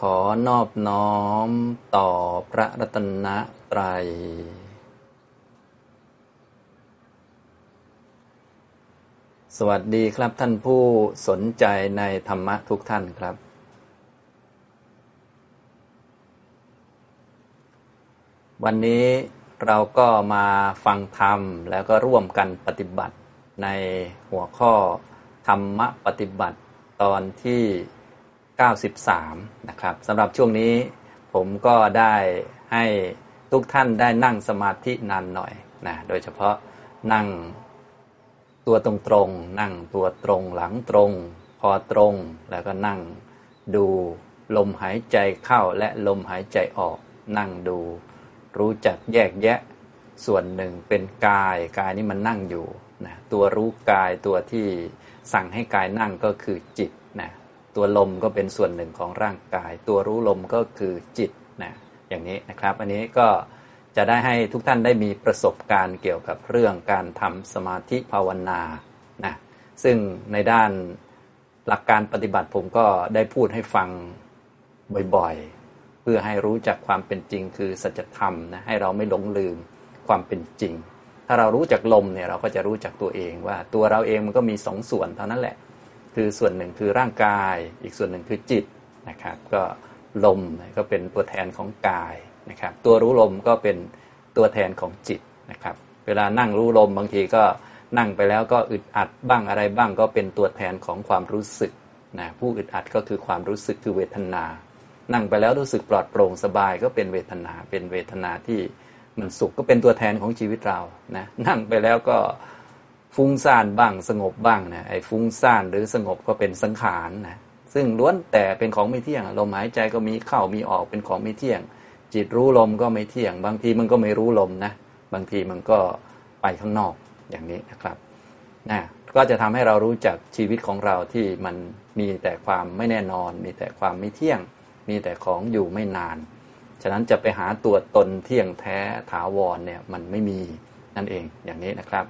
ขอนอบน้อมต่อพระรัตนตรัย สวัสดีครับท่านผู้สนใจในธรรมะทุกท่านครับ วันนี้เราก็มาฟังธรรมแล้วก็ร่วมกันปฏิบัติในหัวข้อธรรมะปฏิบัติตอนที่ 93 นะครับสำหรับช่วงนี้ผมก็ได้ให้ทุกท่านได้นั่งสมาธินานหน่อยนะโดยเฉพาะนั่งตัวตรงๆ นั่งตัวตรงหลังตรง คอตรง แล้วก็นั่งดูลมหายใจเข้าและลมหายใจออก นั่งดูรู้จักแยกแยะ ส่วนหนึ่งเป็นกายกายนี้มันนั่งอยู่นะตัวรู้กายตัวที่สั่งให้กายนั่งก็คือจิตนะ ตัวลมก็เป็นส่วนหนึ่งของร่างกาย ตัวรู้ลมก็คือจิตนะอย่างนี้นะครับ อันนี้ก็จะได้ให้ทุกท่านได้มีประสบการณ์เกี่ยวกับเรื่องการทำสมาธิภาวนานะซึ่งในด้านหลักการปฏิบัติผมก็ได้พูดให้ฟังบ่อยๆ เพื่อให้รู้จักความเป็นจริงคือสัจธรรมนะให้เราไม่หลงลืมความเป็นจริง ถ้าเรารู้จักลมเนี่ยเราก็จะรู้จักตัวเองว่าตัวเราเองมันก็มีสองส่วนเท่านั้นแหละ คือส่วนหนึ่งคือร่างกาย อีกส่วนหนึ่งคือจิตนะครับก็ลมก็เป็นตัวแทนของกายนะครับ ตัวรู้ลมก็เป็นตัวแทนของจิตนะครับ เวลานั่งรู้ลมบางทีก็นั่งไปแล้วก็อึดอัดบ้างอะไรบ้างก็เป็นตัวแทนของความรู้สึกนะผู้อึดอัดก็คือความรู้สึกคือเวทนา นั่งไปแล้วรู้สึกปลอดโปร่งสบายก็เป็นเวทนา เป็นเวทนาที่มันสุขก็เป็นตัวแทนของชีวิตเรานะนั่งไปแล้วก็ ฟุ้งซ่านบ้างสงบบ้างนะไอ้ฟุ้งซ่านหรือสงบก็เป็นสังขารนะซึ่งล้วนแต่เป็นของไม่เที่ยงลมหายใจก็มีเข้ามีออกเป็นของไม่เที่ยง จิตรู้ลมก็ไม่เที่ยง บางทีมันก็ไม่รู้ลมนะบางทีมันก็ไปข้างนอกอย่างนี้นะครับนะก็จะทำให้เรารู้จักชีวิตของเราที่มันมีแต่ความไม่แน่นอน มีแต่ความไม่เที่ยง มีแต่ของอยู่ไม่นาน ฉะนั้นจะไปหาตัวตนเที่ยงแท้ถาวรเนี่ยมันไม่มีนั่นเองอย่างนี้นะครับ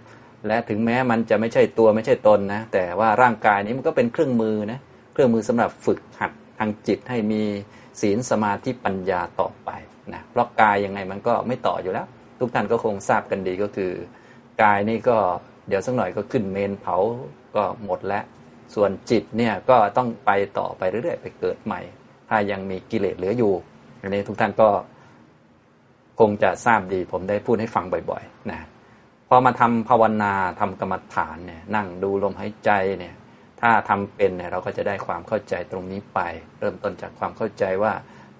และถึงแม้มันจะไม่ใช่ตัวไม่ใช่ตนนะ แต่ว่าร่างกายนี้มันก็เป็นเครื่องมือนะเครื่องมือสำหรับฝึกหัดทางจิตให้มีศีลสมาธิปัญญาต่อไปนะเพราะกายยังไงมันก็ไม่ต่ออยู่แล้ว ทุกท่านก็คงทราบกันดีก็คือกายนี่ก็เดี๋ยวสักหน่อยก็ขึ้นเมนเผาก็หมดแล้ว ส่วนจิตเนี่ยก็ต้องไปต่อไปเรื่อยๆไปเกิดใหม่ ถ้ายังมีกิเลสเหลืออยู่อันนี้ทุกท่านก็คงจะทราบดีผมได้พูดให้ฟังบ่อยๆนะ อมาทำภาวนาทำกรรมฐานเนี่ยนั่งดูลมหายใจเนี่ยถ้าทำเป็นเนี่ยเราก็จะได้ความเข้าใจตรงนี้ไป เริ่มต้นจากความเข้าใจว่า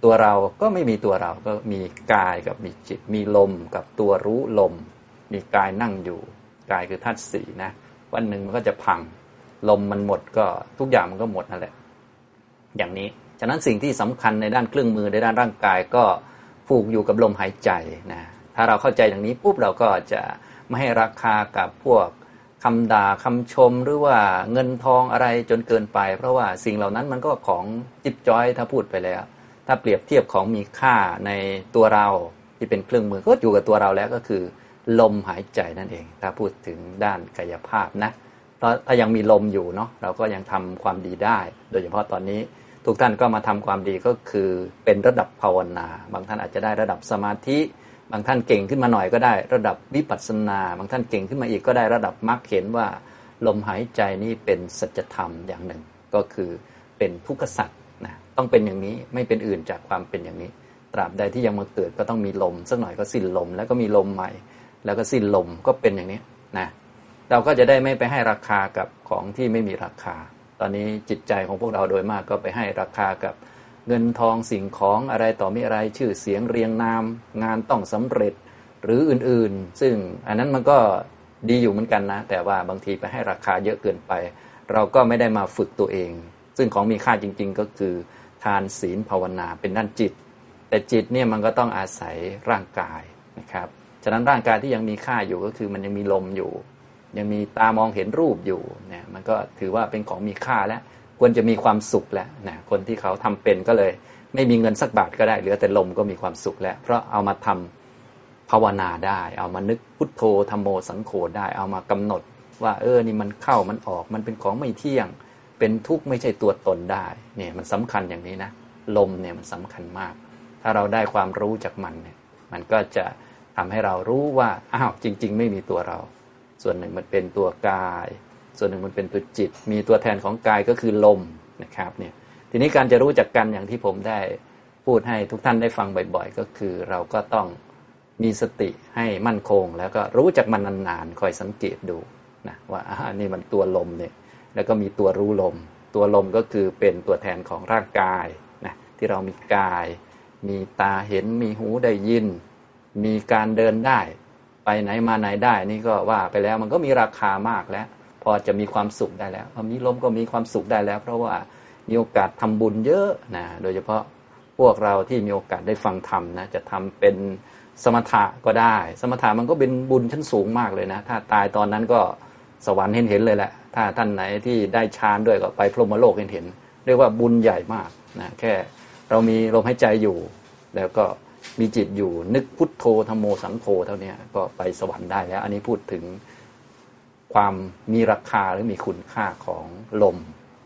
ตัวเราก็ไม่มีตัวเราก็มีกายกับมีจิต มีลมกับตัวรู้ลม มีกายนั่งอยู่ กายคือธาตุสี่นะวันหนึ่งมันก็จะพัง ลมมันหมดก็ทุกอย่างมันก็หมดนั่นแหละ อย่างนี้ฉะนั้นสิ่งที่สำคัญในด้านเครื่องมือในด้านร่างกายก็ผูกอยู่กับลมหายใจนะถ้าเราเข้าใจอย่างนี้ปุ๊บเราก็จะ ไม่ให้ราคากับพวกคำด่าคำชมหรือว่าเงินทองอะไรจนเกินไป เพราะว่าสิ่งเหล่านั้นมันก็ของจิบจอยถ้าพูดไปแล้ว ถ้าเปรียบเทียบของมีค่าในตัวเราที่เป็นเครื่องมือก็อยู่กับตัวเราแล้วก็คือ ลมหายใจนั่นเอง ถ้าพูดถึงด้านกายภาพนะเพราะถ้ายังมีลมอยู่เนาะเราก็ยังทำความดีได้ โดยเฉพาะตอนนี้ทุกท่านก็มาทำความดีก็คือเป็นระดับภาวนา บางท่านอาจจะได้ระดับสมาธิ บางท่านเก่งขึ้นมาหน่อยก็ได้ ระดับวิปัสสนา บางท่านเก่งขึ้นมาอีกก็ได้ระดับมรรคเห็นว่าลมหายใจนี้เป็นสัจธรรมอย่างหนึ่ง ก็คือเป็นทุกขสัจนะต้องเป็นอย่างนี้ไม่เป็นอื่นจากความเป็นอย่างนี้ ตราบใดที่ยังมาเกิดก็ต้องมีลมสักหน่อยก็สิ้นลม แล้วก็มีลมใหม่ แล้วก็สิ้นลมก็เป็นอย่างนี้นะเราก็จะได้ไม่ไปให้ราคากับของที่ไม่มีราคา ตอนนี้จิตใจของพวกเราโดยมากก็ไปให้ราคากับ เงินทองสิ่งของอะไรต่อมีอะไรชื่อเสียงเรียงนาม งานต้องสำเร็จหรืออื่นๆ ซึ่งอันนั้นมันก็ดีอยู่เหมือนกันนะ แต่ว่าบางทีไปให้ราคาเยอะเกินไป เราก็ไม่ได้มาฝึกตัวเอง ซึ่งของมีค่าจริง ๆ ก็คือทานศีลภาวนาเป็นด้านจิต แต่จิตเนี่ยมันก็ต้องอาศัยร่างกายนะครับฉะนั้นร่างกายที่ยังมีค่าอยู่ก็คือมันยังมีลมอยู่ ยังมีตามองเห็นรูปอยู่เนี่ยมันก็ถือว่าเป็นของมีค่าแล้ว ควรจะมีความสุขแล้วนะคนที่เขาทำเป็นก็เลย ไม่มีเงินสักบาทก็ได้เหลือแต่ลมก็มีความสุขแล้ว เพราะเอามาทำภาวนาได้ เอามานึกพุทโธธรรมโมสังโฆได้ เอามากำหนด ว่าเออนี่มันเข้ามันออกมันเป็นของไม่เที่ยง เป็นทุกข์ไม่ใช่ตัวตนได้เนี่ยมันสำคัญอย่างนี้นะลมเนี่ยมันสำคัญมาก ถ้าเราได้ความรู้จากมันเนี่ยมันก็จะทำให้เรารู้ว่าอ้าวจริง ๆ ไม่มีตัวเรา ส่วนหนึ่งมันเป็นตัวกาย ส่วนหนึ่งมันเป็นตัวจิต มีตัวแทนของกายก็คือลมนะครับเนี่ยทีนี้การจะรู้จักกันอย่างที่ผมได้พูดให้ทุกท่านได้ฟังบ่อย ๆ ก็คือเราก็ต้องมีสติให้มั่นคง แล้วก็รู้จักมันนานๆคอยสังเกตดูนะว่าอันนี้มันตัวลมเนี่ยแล้วก็มีตัวรู้ลม ตัวลมก็คือเป็นตัวแทนของร่างกายนะที่เรามีกาย มีตาเห็นมีหูได้ยิน มีการเดินได้ ไปไหนมาไหนได้นี่ก็ว่าไปแล้วมันก็มีราคามากแล้ว พอจะมีความสุขได้แล้วพอมีลมก็มีความสุขได้แล้ว เพราะว่ามีโอกาสทำบุญเยอะนะโดยเฉพาะพวกเราที่มีโอกาสได้ฟังธรรมนะจะทำเป็นสมถะก็ได้ สมถะมันก็เป็นบุญชั้นสูงมากเลยนะ ถ้าตายตอนนั้นก็สวรรค์เห็นเห็นเลยแหละ ถ้าท่านไหนที่ได้ฌานด้วยก็ไปพรหมโลกเห็นเห็นเรียกว่าบุญใหญ่มากนะแค่เรามีลมหายใจอยู่ แล้วก็มีจิตอยู่นึกพุทโธธรรมโมสังโฆเท่านี้ก็ไปสวรรค์ได้แล้ว อันนี้พูดถึง ความมีราคาหรือมีคุณค่าของลม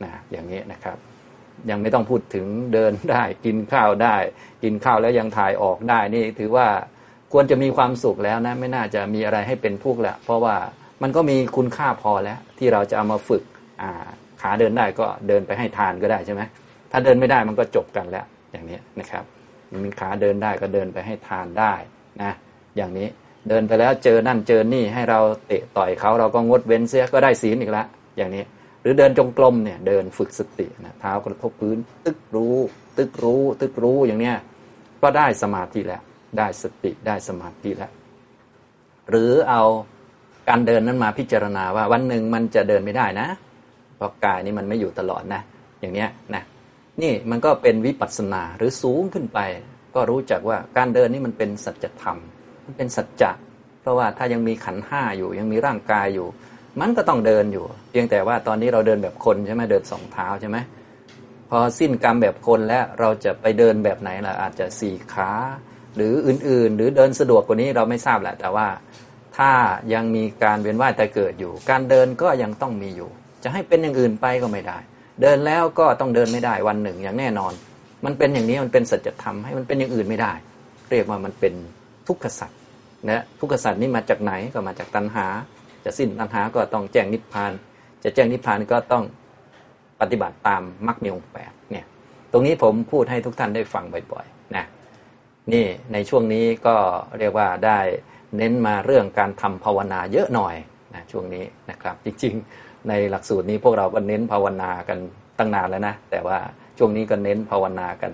นะอย่างนี้นะครับ ยังไม่ต้องพูดถึงเดินได้กินข้าวได้ กินข้าวแล้วยังถ่ายออกได้นี่ถือว่าควรจะมีความสุขแล้วนะไม่น่าจะมีอะไรให้เป็นทุกข์แล้วเพราะว่ามันก็มีคุณค่าพอแล้ว ที่เราจะเอามาฝึกขาเดินได้ก็เดินไปให้ทานก็ได้ใช่ไหมถ้าเดินไม่ได้มันก็จบกันแล้วอย่างนี้นะครับมีขาเดินได้ก็เดินไปให้ทานได้นะอย่างนี้ เดินไปแล้วเจอนั่นเจอนี่ให้เราเตะต่อยเขาเราก็งดเว้นเสียก็ได้ศีลอีกแล้วอย่างนี้ หรือเดินจงกรมเนี่ยเดินฝึกสตินะเท้ากระทบพื้น ตึกรู้ ตึกรู้ ตึกรู้อย่างเนี้ยก็ได้สมาธิแล้วได้สติได้สมาธิแล้วหรือเอาการเดินนั้นมาพิจารณาว่าวันหนึ่งมันจะเดินไม่ได้นะ เพราะกายนี้มันไม่อยู่ตลอดนะ อย่างเนี้ยนะนี่มันก็เป็นวิปัสสนาหรือสูงขึ้นไป ก็รู้จักว่าการเดินนี่มันเป็นสัจธรรม มันเป็นสัจจะเพราะว่าถ้ายังมีขันห้าอยู่ยังมีร่างกายอยู่ มันก็ต้องเดินอยู่ เพียงแต่ว่าตอนนี้เราเดินแบบคนใช่ไหมเดินสองเท้าใช่ไหมพอสิ้นกรรมแบบคนแล้วเราจะไปเดินแบบไหนล่ะอาจจะสี่ขาหรืออื่นๆ หรือเดินสะดวกกว่านี้เราไม่ทราบแหละ แต่ว่าถ้ายังมีการเวียนว่ายแต่เกิดอยู่ การเดินก็ยังต้องมีอยู่ จะให้เป็นอย่างอื่นไปก็ไม่ได้ เดินแล้วก็ต้องเดินไม่ได้วันหนึ่งอย่างแน่นอน มันเป็นอย่างนี้มันเป็นสัจธรรมให้มันเป็นอย่างอื่นไม่ได้ เรียกว่ามันเป็น ทุกขสัจนะทุกขสัจนี้มาจากไหนก็มาจากตัณหา จะสิ้นตัณหาก็ต้องแจ้งนิพพาน จะแจ้งนิพพานก็ต้องปฏิบัติตามมรรคมีองค์แปดเนี่ย ตรงนี้ผมพูดให้ทุกท่านได้ฟังบ่อยๆนะนี่ในช่วงนี้ก็เรียกว่าได้เน้นมาเรื่องการทำภาวนาเยอะหน่อยนะช่วงนี้นะครับ จริงๆ ในหลักสูตรนี้พวกเราก็เน้นภาวนากันตั้งนานแล้วนะ แต่ว่าช่วงนี้ก็เน้นภาวนากัน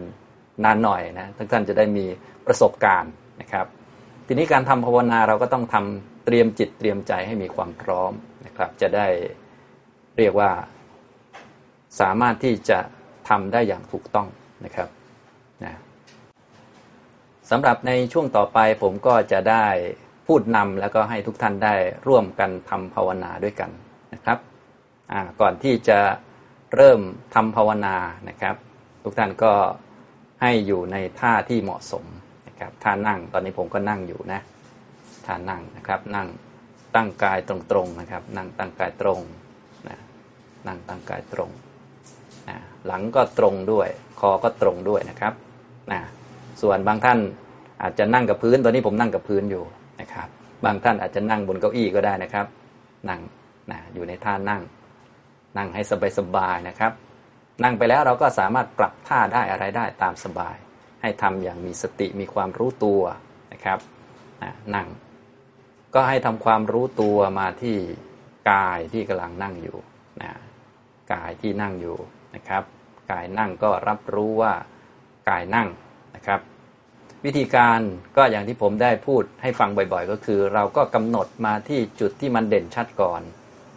นานหน่อยนะทุกท่านจะได้มีประสบการณ์นะครับ ทีนี้การทำภาวนาเราก็ต้องทำเตรียมจิตเตรียมใจให้มีความพร้อมนะครับ จะได้เรียกว่าสามารถที่จะทำได้อย่างถูกต้องนะครับนะสำหรับในช่วงต่อไปผมก็จะได้พูดนำแล้วก็ให้ทุกท่านได้ร่วมกันทำภาวนาด้วยกันนะครับก่อนที่จะเริ่มทำภาวนานะครับ ทุกท่านก็ให้อยู่ในท่าที่เหมาะสม นะครับท่านั่งตอนนี้ผมก็นั่งอยู่นะท่านั่งนะครับ นั่งตั้งกายตรงๆนะครับ นั่งตั้งกายตรงนะนั่งตั้งกายตรงนะหลังก็ตรงด้วย คอก็ตรงด้วยนะครับนะส่วนบางท่านอาจจะนั่งกับพื้นตอนนี้ผมนั่งกับพื้นอยู่นะครับ บางท่านอาจจะนั่งบนเก้าอี้ก็ได้นะครับ นั่งนะอยู่ในท่านั่ง นั่งให้สบายๆนะครับ นั่งไปแล้วเราก็สามารถปรับท่าได้อะไรได้ตามสบาย ให้ทำอย่างมีสติมีความรู้ตัวนะครับนั่ง ก็ให้ทำความรู้ตัวมาที่กายที่กำลังนั่งอยู่นะกายที่นั่งอยู่นะครับ กายนั่งก็รับรู้ว่ากายนั่งนะครับ วิธีการก็อย่างที่ผมได้พูดให้ฟังบ่อยๆ ก็คือ เราก็กำหนดมาที่จุดที่มันเด่นชัดก่อน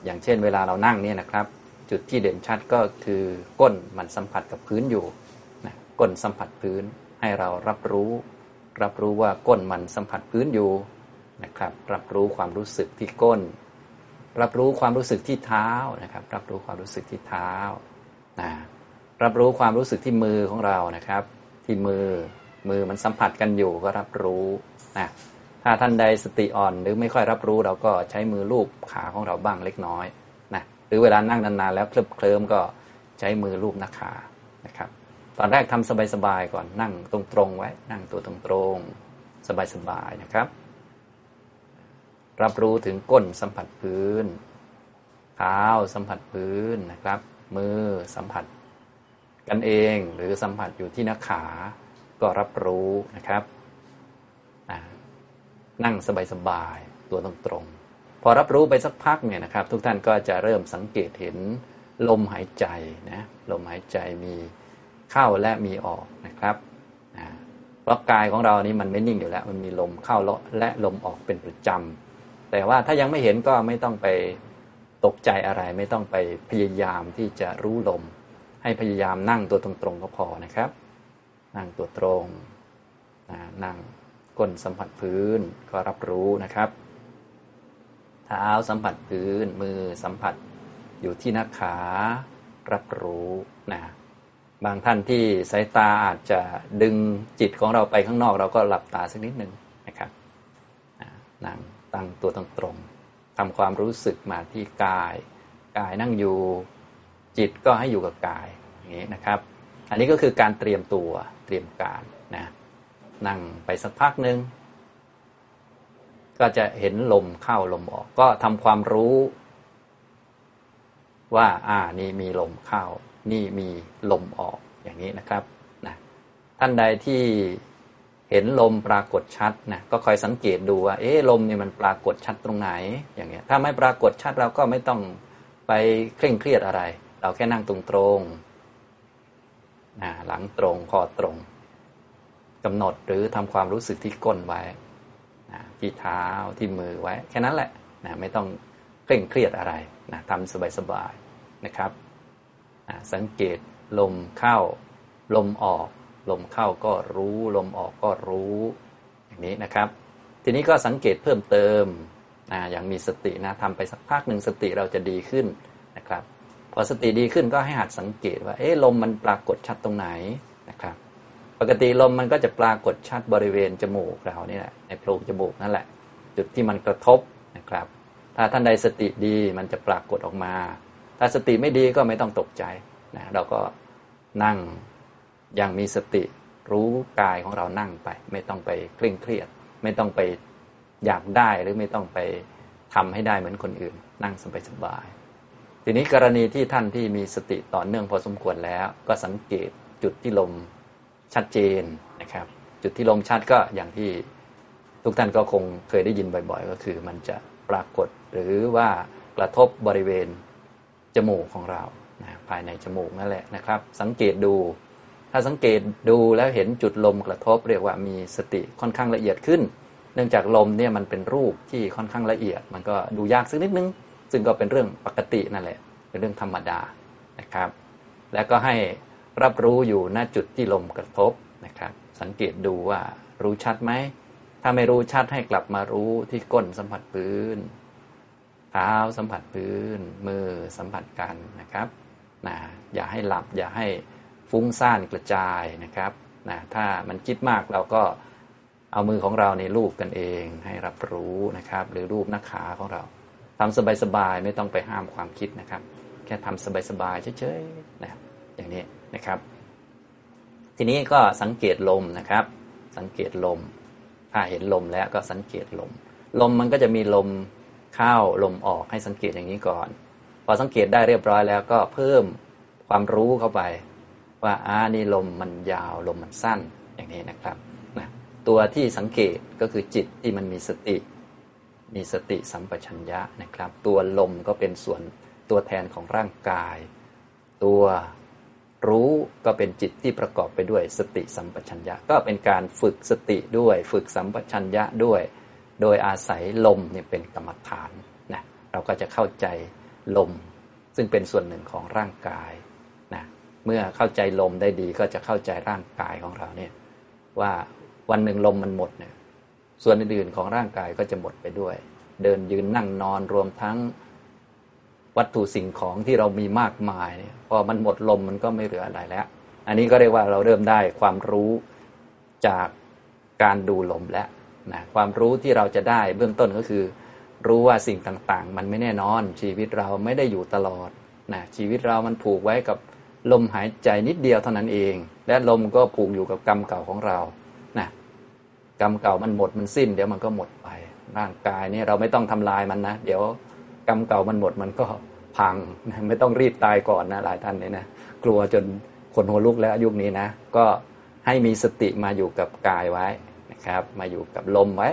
อย่างเช่น เวลาเรานั่งเนี่ยนะครับ จุดที่เด่นชัดก็คือก้นมันสัมผัสกับพื้นอยู่นะก้นสัมผัสพื้น ให้เรารับรู้ รับรู้ว่าก้นมันสัมผัสพื้นอยู่นะครับ รับรู้ความรู้สึกที่ก้น รับรู้ความรู้สึกที่เท้านะครับ รับรู้ความรู้สึกที่เท้านะรับรู้ความรู้สึกที่มือของเรานะครับ ที่มือมือมันสัมผัสกันอยู่ก็รับรู้นะถ้าท่านใดสติอ่อนหรือไม่ค่อยรับรู้เราก็ใช้มือลูบขาของเราบ้างเล็กน้อยนะหรือเวลานั่งนานๆแล้วเคลิบเคลิ้มก็ใช้มือลูบหน้าขานะครับ ตอนแรกทำสบายๆก่อนนั่งตรงๆไว้ นั่งตัวตรงๆสบายๆนะครับ รับรู้ถึงก้นสัมผัสพื้นเท้าสัมผัสพื้นนะครับ มือสัมผัส กันเองหรือสัมผัสอยู่ที่หน้าขา ก็รับรู้นะครับ นั่งสบายๆตัวตรงๆพอรับรู้ไปสักพักเนี่ยนะครับ ทุกท่านก็จะเริ่มสังเกตเห็นลมหายใจนะลมหายใจมี เข้าและมีออกนะครับเพราะกายของเรานี้มันไม่นิ่งอยู่แล้ว มันมีลมเข้าและลมออกเป็นประจำแต่ว่าถ้ายังไม่เห็นก็ไม่ต้องไปตกใจอะไร ไม่ต้องไปพยายามที่จะรู้ลม ให้พยายามนั่งตัวตรงๆก็พอนะครับ นั่งตัวตรงนั่งก้นสัมผัสพื้นก็รับรู้นะครับ เท้าสัมผัสพื้นมือสัมผัสอยู่ที่หน้าขา รับรู้นะ บางท่านที่สายตาอาจจะดึงจิตของเราไปข้างนอก เราก็หลับตาสักนิดหนึ่งนะครับนั่งตั้งตัวตรงตรงทำความรู้สึกมาที่กาย กายนั่งอยู่จิตก็ให้อยู่กับกายอย่างนี้นะครับ อันนี้ก็คือการเตรียมตัวเตรียมการนะนั่งไปสักพักหนึ่งก็จะเห็นลมเข้าลมออก ก็ทำความรู้ว่า อ่านี่มีลมเข้า นี่มีลมออกอย่างนี้นะครับนะท่านใดที่เห็นลมปรากฏชัดนะก็คอยสังเกตดูว่า เอ๊ะลมนี่มันปรากฏชัดตรงไหนอย่างเงี้ยถ้าไม่ปรากฏชัดเราก็ไม่ต้องไปเคร่งเครียดอะไร เราแค่นั่งตรงตรงนะหลังตรงคอตรงกำหนดหรือทำความรู้สึกที่ก้นไว้นะที่เท้าที่มือไว้ แค่นั้นแหละนะไม่ต้องเคร่งเครียดอะไรนะทำสบายๆนะครับ สังเกตลมเข้า ลมออก ลมเข้าก็รู้ ลมออกก็รู้อย่างนี้นะครับ ทีนี้ก็สังเกตเพิ่มเติมนะอย่างมีสตินะทำไปสักพักหนึ่งสติเราจะดีขึ้นนะครับ พอสติดีขึ้นก็ให้หัดสังเกตว่าเอ๊ะลมมันปรากฏชัดตรงไหนนะครับ ปกติลมมันก็จะปรากฏชัดบริเวณจมูกเรานี่แหละในโพรงจมูกนั่นแหละ จุดที่มันกระทบนะครับ ถ้าท่านใดสติดีมันจะปรากฏออกมา ถ้าสติไม่ดีก็ไม่ต้องตกใจนะเราก็นั่งอย่างมีสติรู้กายของเรานั่งไป ไม่ต้องไปเคร่งเครียด ไม่ต้องไปอยากได้หรือไม่ต้องไปทำให้ได้เหมือนคนอื่น นั่งสบายสบายทีนี้กรณีที่ท่านที่มีสติต่อเนื่องพอสมควรแล้ว ก็สังเกตจุดที่ลมชัดเจนนะครับ จุดที่ลมชัดก็อย่างที่ทุกท่านก็คงเคยได้ยินบ่อย ๆ ก็คือมันจะปรากฏหรือว่ากระทบบริเวณ จมูกของเรานะภายในจมูกนั่นแหละนะครับ สังเกตดู ถ้าสังเกตดูแล้วเห็นจุดลมกระทบ เรียกว่ามีสติค่อนข้างละเอียดขึ้น เนื่องจากลมเนี่ยมันเป็นรูปที่ค่อนข้างละเอียด มันก็ดูยากสักนิดนึง ซึ่งก็เป็นเรื่องปกตินั่นแหละ เป็นเรื่องธรรมดานะครับ แล้วก็ให้รับรู้อยู่ณจุดที่ลมกระทบนะครับ สังเกตดูว่ารู้ชัดไหมถ้าไม่รู้ชัดให้กลับมารู้ที่ก้นสัมผัสพื้น ท้าสัมผัสพื้น มือสัมผัสกันนะครับนะอย่าให้หลับอย่าให้ฟุ้งซ่านกระจายนะครับนะถ้ามันคิดมากเราก็เอามือของเราในรูปกันเองให้รับรู้นะครับ หรือรูปหน้าขาของเราทำสบายๆไม่ต้องไปห้ามความคิดนะครับ แค่ทำสบายๆเฉยๆนะอย่างนี้นะครับ ทีนี้ก็สังเกตลมนะครับ สังเกตลม ถ้าเห็นลมแล้วก็สังเกตลม ลมมันก็จะมีลม เข้าลมออกให้สังเกตอย่างนี้ก่อน พอสังเกตได้เรียบร้อยแล้วก็เพิ่มความรู้เข้าไป ว่าอ่านี่ลมมันยาวลมมันสั้นอย่างนี้นะครับนะตัวที่สังเกตก็คือจิตที่มันมีสติ มีสติสัมปชัญญะนะครับ ตัวลมก็เป็นส่วนตัวแทนของร่างกาย ตัวรู้ก็เป็นจิตที่ประกอบไปด้วยสติสัมปชัญญะ ก็เป็นการฝึกสติด้วย ฝึกสัมปชัญญะด้วย โดยอาศัยลมเนี่ยเป็นกรรมฐานนะเราก็จะเข้าใจลม ซึ่งเป็นส่วนหนึ่งของร่างกายนะเมื่อเข้าใจลมได้ดีก็จะเข้าใจร่างกายของเราเนี่ยว่าวันหนึ่งลมมันหมดเนี่ยส่วนอื่นๆของร่างกายก็จะหมดไปด้วย เดินยืนนั่งนอนรวมทั้งวัตถุสิ่งของที่เรามีมากมายเนี่ยพอมันหมดลมมันก็ไม่เหลืออะไรแล้ว อันนี้ก็เรียกว่าเราเริ่มได้ความรู้จากการดูลมแล้ว นะความรู้ที่เราจะได้เบื้องต้นก็คือ รู้ว่าสิ่งต่างๆ มันไม่แน่นอน ชีวิตเราไม่ได้อยู่ตลอดนะชีวิตเรามันผูกไว้กับลมหายใจนิดเดียวเท่านั้นเอง และลมก็ผูกอยู่กับกรรมเก่าของเรานะกรรมเก่ามันหมดมันสิ้น เดี๋ยวมันก็หมดไปร่างกายนี่เราไม่ต้องทำลายมันนะ เดี๋ยวกรรมเก่ามันหมดมันก็พังไม่ต้องรีบตายก่อนนะหลายท่านเนี่ยนะกลัวจนคนหัวลุกแล้วยุคนี้นะ ก็ให้มีสติมาอยู่กับกายไว้ นะครับ มาอยู่กับลมไว้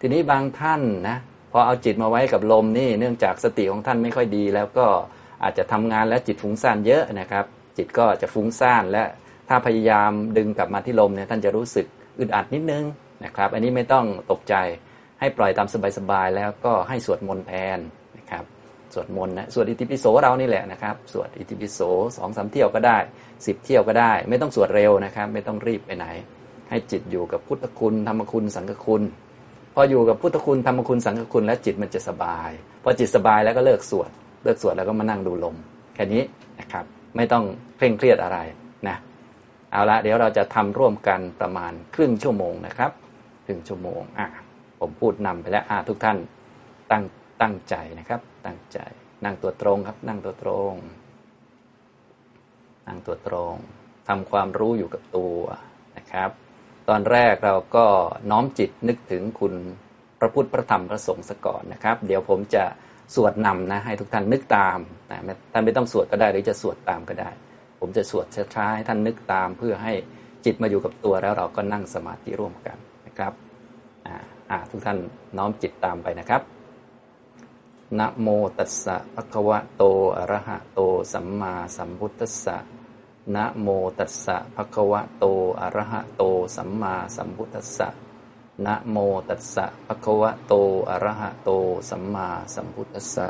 ทีนี้บางท่านนะพอเอาจิตมาไว้กับลมนี่เนื่องจากสติของท่านไม่ค่อยดี แล้วก็อาจจะทำงานแล้วจิตฟุ้งซ่านเยอะนะครับ จิตก็จะฟุ้งซ่านและถ้าพยายามดึงกลับมาที่ลมเนี่ยท่านจะรู้สึกอึดอัดนิดนึงนะครับ อันนี้ไม่ต้องตกใจให้ปล่อยตามสบายๆแล้วก็ให้สวดมนต์แทนนะครับสวดมนต์นะสวดอิติปิโสเรานี่แหละนะครับ สวดอิติปิโสสองสามเที่ยวก็ได้สิบเที่ยวก็ได้ ไม่ต้องสวดเร็วนะครับ ไม่ต้องรีบไปไหน ให้จิตอยู่กับพุทธคุณธรรมคุณสังฆคุณพออยู่กับพุทธคุณธรรมคุณสังฆคุณแล้วจิตมันจะสบายพอจิตสบายแล้วก็เลิกสวด เลิกสวดแล้วก็มานั่งดูลมแค่นี้นะครับ ไม่ต้องเคร่งเครียดอะไรนะเอาละเดี๋ยวเราจะทำร่วมกันประมาณครึ่งชั่วโมงนะครับครึ่งชั่วโมงอะผมพูดนำไปแล้วอะทุกท่านตั้งตั้งใจนะครับ ตั้งใจ นั่งตัวตรงครับ นั่งตัวตรง นั่งตัวตรงทำความรู้อยู่กับตัวนะครับ ตอนแรกเราก็น้อมจิตนึกถึงคุณพระพุทธพระธรรมพระสงฆ์สก่อนนะครับ เดี๋ยวผมจะสวดนำนะให้ทุกท่านนึกตามนะท่านไม่ต้องสวดก็ได้หรือจะสวดตามก็ได้ ผมจะสวดช้าๆให้ท่านนึกตามเพื่อให้จิตมาอยู่กับตัวแล้วเราก็นั่งสมาธิร่วมกันนะครับอ่าทุกท่านน้อมจิตตามไปนะครับนะโมตัสสะภะคะวะโตอะระหะโต สัมมาสัมพุทธัสสะ นะโมตัสสะภะคะวะโต อะระหะโต สัมมาสัมพุทธัสสะนะโมตัสสะภะคะวะโต อะระหะโต สัมมาสัมพุทธัสสะ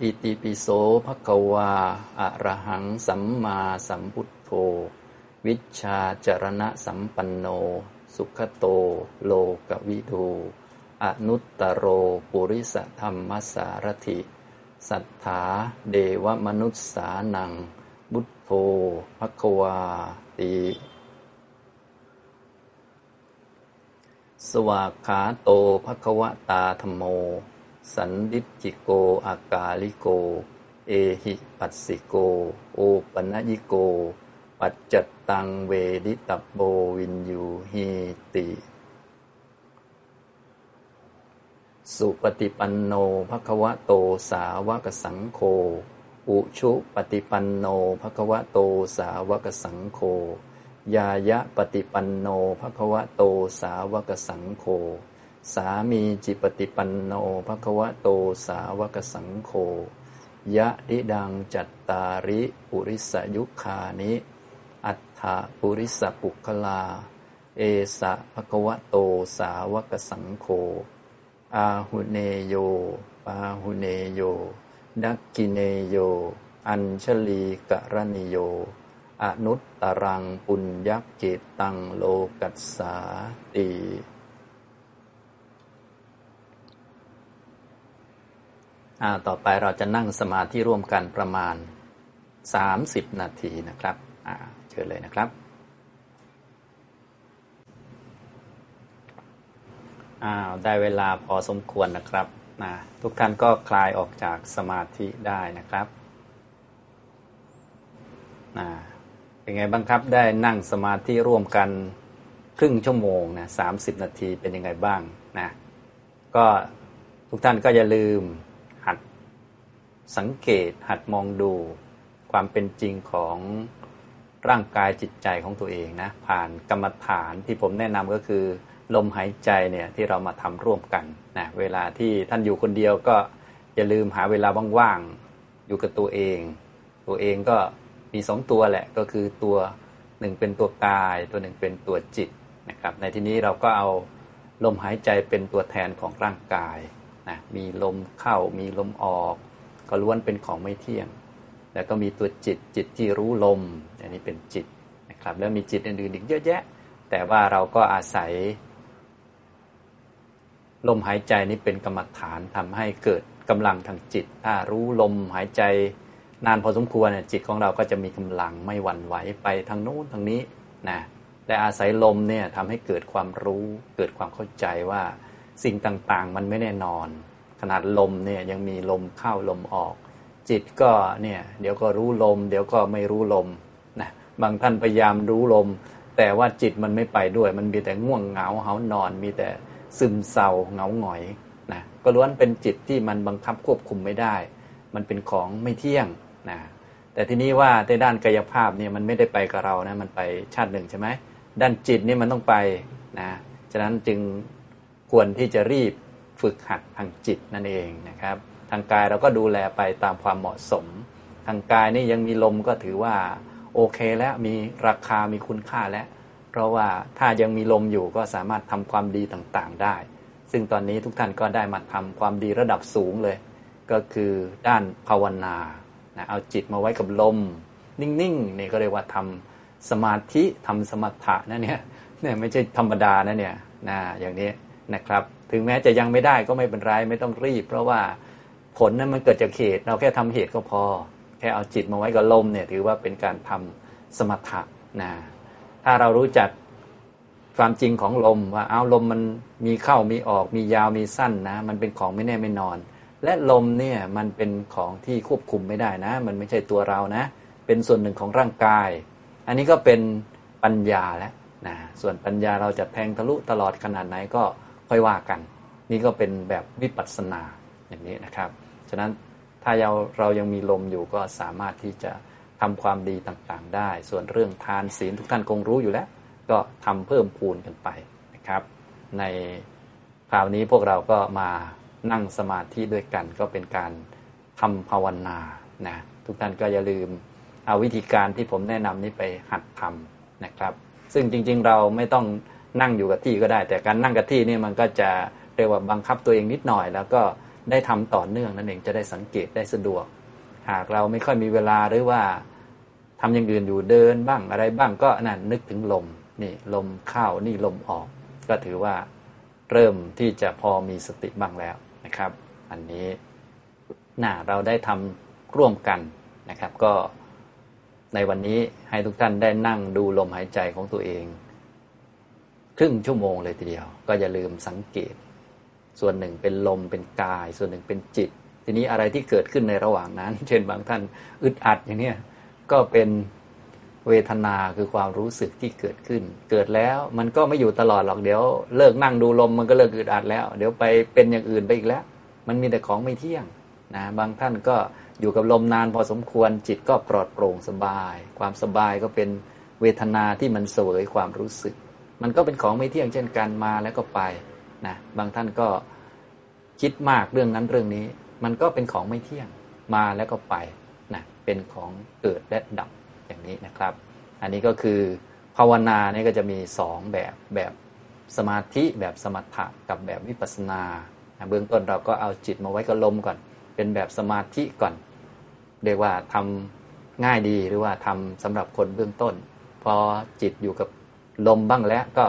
อิติปิโสภะคะวา อะระหัง สัมมาสัมพุทโธ วิชาจรณะสัมปันโน สุขโต โลกวิดูอนุตตโร ปุริสธรรมสารถิ สัทธาเดวมนุษย์สานัง บุตโธภควาติสวากขาโตภควตาธโม สันดิจิโกอากาลิโก เอหิปัสสิโก โอปัญญิโก ปัจจตังเวดิตโบวินยูหีติ สุปฏิปันโนภควะโตสาวกสังโฆอุชุปฏิปันโนภควะโตสาวกสังโฆยายะปฏิปันโนภควะโตสาวกสังโฆสามีจิปฏิปันโนภควะโตสาวกสังโฆยะดิดังจัตตาริปุริสยุคานิ อัฏฐปุริสปุคลา เอสะภควะโตสาวกสังโฆ อาหุเนโยปาหุเนโยดักกิเนโย อัญชลีกะรณิโย อนุตตรังปุญญเกตังโลกัสสาติต่อไปเราจะนั่งสมาธิร่วมกันประมาณ 30 นาทีนะครับเชิญเลยนะครับ อ้าวได้เวลาพอสมควรนะครับนะทุกท่านก็คลายออกจากสมาธิได้นะครับนะเป็นไงบ้างครับได้นั่งสมาธิร่วมกันครึ่งชั่วโมงนะสามสิบนาทีเป็นยังไงบ้างนะก็ทุกท่านก็อย่าลืมหัดสังเกตหัดมองดูความเป็นจริงของร่างกายจิตใจของตัวเองนะผ่านกรรมฐานที่ผมแนะนำก็คือ ลมหายใจเนี่ยที่เรามาทำร่วมกันนะเวลาที่ท่านอยู่คนเดียวก็อย่าลืมหาเวลาว่างๆอยู่กับตัวเอง ตัวเองก็มีสองตัวแหละก็คือตัวหนึ่งเป็นตัวกาย ตัวหนึ่งเป็นตัวจิตนะครับ ในที่นี้เราก็เอาลมหายใจเป็นตัวแทนของร่างกายนะมีลมเข้ามีลมออก ก็ล้วนเป็นของไม่เที่ยง แล้วก็มีตัวจิตจิตที่รู้ลมอันนี้เป็นจิตนะครับแล้วมีจิตอื่นๆอีกเยอะแยะ แต่ว่าเราก็อาศัย ลมหายใจนี้เป็นกรรมฐานทำให้เกิดกำลังทางจิต ถ้ารู้ลมหายใจนานพอสมควรเนี่ยจิตของเราก็จะมีกำลังไม่หวั่นไหวไปทางโน้นทางนี้นะและอาศัยลมเนี่ยทำให้เกิดความรู้เกิดความเข้าใจว่าสิ่งต่างๆ มันไม่แน่นอน ขนาดลมเนี่ยยังมีลมเข้าลมออก จิตก็เนี่ยเดี๋ยวก็รู้ลม เดี๋ยวก็ไม่รู้ลมนะบางท่านพยายามรู้ลม แต่ว่าจิตมันไม่ไปด้วย มันมีแต่ง่วงเหงาเหานอนมีแต่ ซึมเศร้าเหงาหงอยนะก็ล้วนเป็นจิตที่มันบังคับควบคุมไม่ได้ มันเป็นของไม่เที่ยงนะแต่ทีนี้ว่าในด้านกายภาพเนี่ยมันไม่ได้ไปกับเรานะมันไปชาติหนึ่งใช่ไหมด้านจิตนี่มันต้องไปนะฉะนั้นจึงควรที่จะรีบฝึกหัดทางจิตนั่นเองนะครับ ทางกายเราก็ดูแลไปตามความเหมาะสม ทางกายนี่ยังมีลมก็ถือว่าโอเคแล้วมีราคามีคุณค่าแล้ว เพราะว่าถ้ายังมีลมอยู่ก็สามารถทำความดีต่างๆได้ ซึ่งตอนนี้ทุกท่านก็ได้มาทำความดีระดับสูงเลย ก็คือด้านภาวนานะเอาจิตมาไว้กับลม นิ่งๆนี่ก็เรียกว่าทำสมาธิทำสมถะนะเนี่ยเนี่ยไม่ใช่ธรรมดานะเนี่ยนะอย่างนี้นะครับ ถึงแม้จะยังไม่ได้ก็ไม่เป็นไรไม่ต้องรีบ เพราะว่าผลนั้นมันเกิดจากเหตุเราแค่ทำเหตุก็พอ แค่เอาจิตมาไว้กับลมเนี่ยถือว่าเป็นการทำสมถะนะ ถ้าเรารู้จักความจริงของลมว่าเอาลมมันมีเข้ามีออกมียาวมีสั้นนะ มันเป็นของไม่แน่ไม่นอน และลมเนี่ยมันเป็นของที่ควบคุมไม่ได้นะ มันไม่ใช่ตัวเรานะ เป็นส่วนหนึ่งของร่างกาย อันนี้ก็เป็นปัญญาแล้วนะส่วนปัญญาเราจะแทงทะลุตลอดขนาดไหนก็ค่อยว่ากัน นี่ก็เป็นแบบวิปัสสนาอย่างนี้นะครับ ฉะนั้นถ้าเราเรายังมีลมอยู่ก็สามารถที่จะ ทำความดีต่างๆ ได้ ส่วนเรื่องทานศีลทุกท่านคงรู้อยู่แล้ว ก็ทำเพิ่มพูนกันไปนะครับ ในคราวนี้พวกเราก็มานั่งสมาธิด้วยกัน ก็เป็นการทำภาวนานะทุกท่านก็อย่าลืมเอาวิธีการที่ผมแนะนำนี้ไปหัดทำนะครับ ซึ่งจริงๆเราไม่ต้องนั่งอยู่กับที่ก็ได้ แต่การนั่งกับที่นี่มันก็จะเรียกว่าบังคับตัวเองนิดหน่อย แล้วก็ได้ทำต่อเนื่องนั่นเองจะได้สังเกตได้สะดวก หากเราไม่ค่อยมีเวลาหรือว่าทำอย่างอื่นอยู่เดินบ้างอะไรบ้างก็นั่นนึกถึงลมนี่ลมเข้านี่ลมออก ก็ถือว่าเริ่มที่จะพอมีสติบ้างแล้วนะครับ อันนี้น่าเราได้ทำร่วมกันนะครับ ก็ในวันนี้ให้ทุกท่านได้นั่งดูลมหายใจของตัวเอง ครึ่งชั่วโมงเลยทีเดียว ก็อย่าลืมสังเกต ส่วนหนึ่งเป็นลมเป็นกาย ส่วนหนึ่งเป็นจิต ทีนี้อะไรที่เกิดขึ้นในระหว่างนั้น เช่นบางท่านอึดอัดอย่างนี้ก็เป็นเวทนาคือความรู้สึกที่เกิดขึ้น เกิดแล้วมันก็ไม่อยู่ตลอดหรอกเดี๋ยว เลิกนั่งดูลมมันก็เลิกอึดอัดแล้ว เดี๋ยวไปเป็นอย่างอื่นไปอีกแล้ว มันมีแต่ของไม่เที่ยงนะบางท่านก็อยู่กับลมนานพอสมควรจิตก็ปลอดโปร่งสบาย ความสบายก็เป็นเวทนาที่มันเสวยความรู้สึก มันก็เป็นของไม่เที่ยงเช่นกันมาแล้วก็ไปนะบางท่านก็คิดมากเรื่องนั้นเรื่องนี้ มันก็เป็นของไม่เที่ยงมาแล้วก็ไปนะเป็นของเกิดและดับอย่างนี้นะครับ อันนี้ก็คือภาวนาเนี่ยก็จะมีสองแบบแบบสมาธิแบบสมถะกับแบบวิปัสนาเบื้องต้นเราก็เอาจิตมาไว้กับลมก่อน เป็นแบบสมาธิก่อน เรียกว่าทำง่ายดีหรือว่าทำสำหรับคนเบื้องต้น พอจิตอยู่กับลมบ้างแล้วก็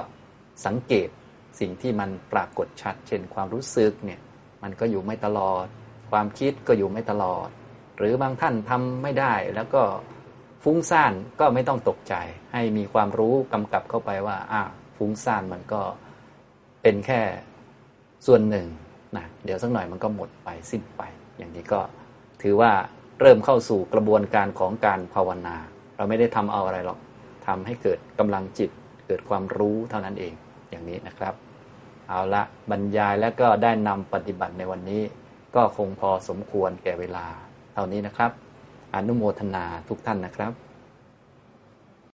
สังเกตสิ่งที่มันปรากฏชัด เช่นความรู้สึกเนี่ยมันก็อยู่ไม่ตลอด ความคิดก็อยู่ไม่ตลอด หรือบางท่านทำไม่ได้แล้วก็ฟุ้งซ่านก็ไม่ต้องตกใจ ให้มีความรู้กำกับเข้าไปว่าอ่าฟุ้งซ่านมันก็เป็นแค่ส่วนหนึ่งนะเดี๋ยวสักหน่อยมันก็หมดไปสิ้นไป อย่างนี้ก็ถือว่าเริ่มเข้าสู่กระบวนการของการภาวนา เราไม่ได้ทำเอาอะไรหรอกทำให้เกิดกำลังจิต เกิดความรู้เท่านั้นเองอย่างนี้นะครับ เอาละบรรยายแล้วก็ได้นำปฏิบัติในวันนี้ ก็คงพอสมควรแก่เวลาเท่านี้นะครับ อนุโมทนาทุกท่านนะครับ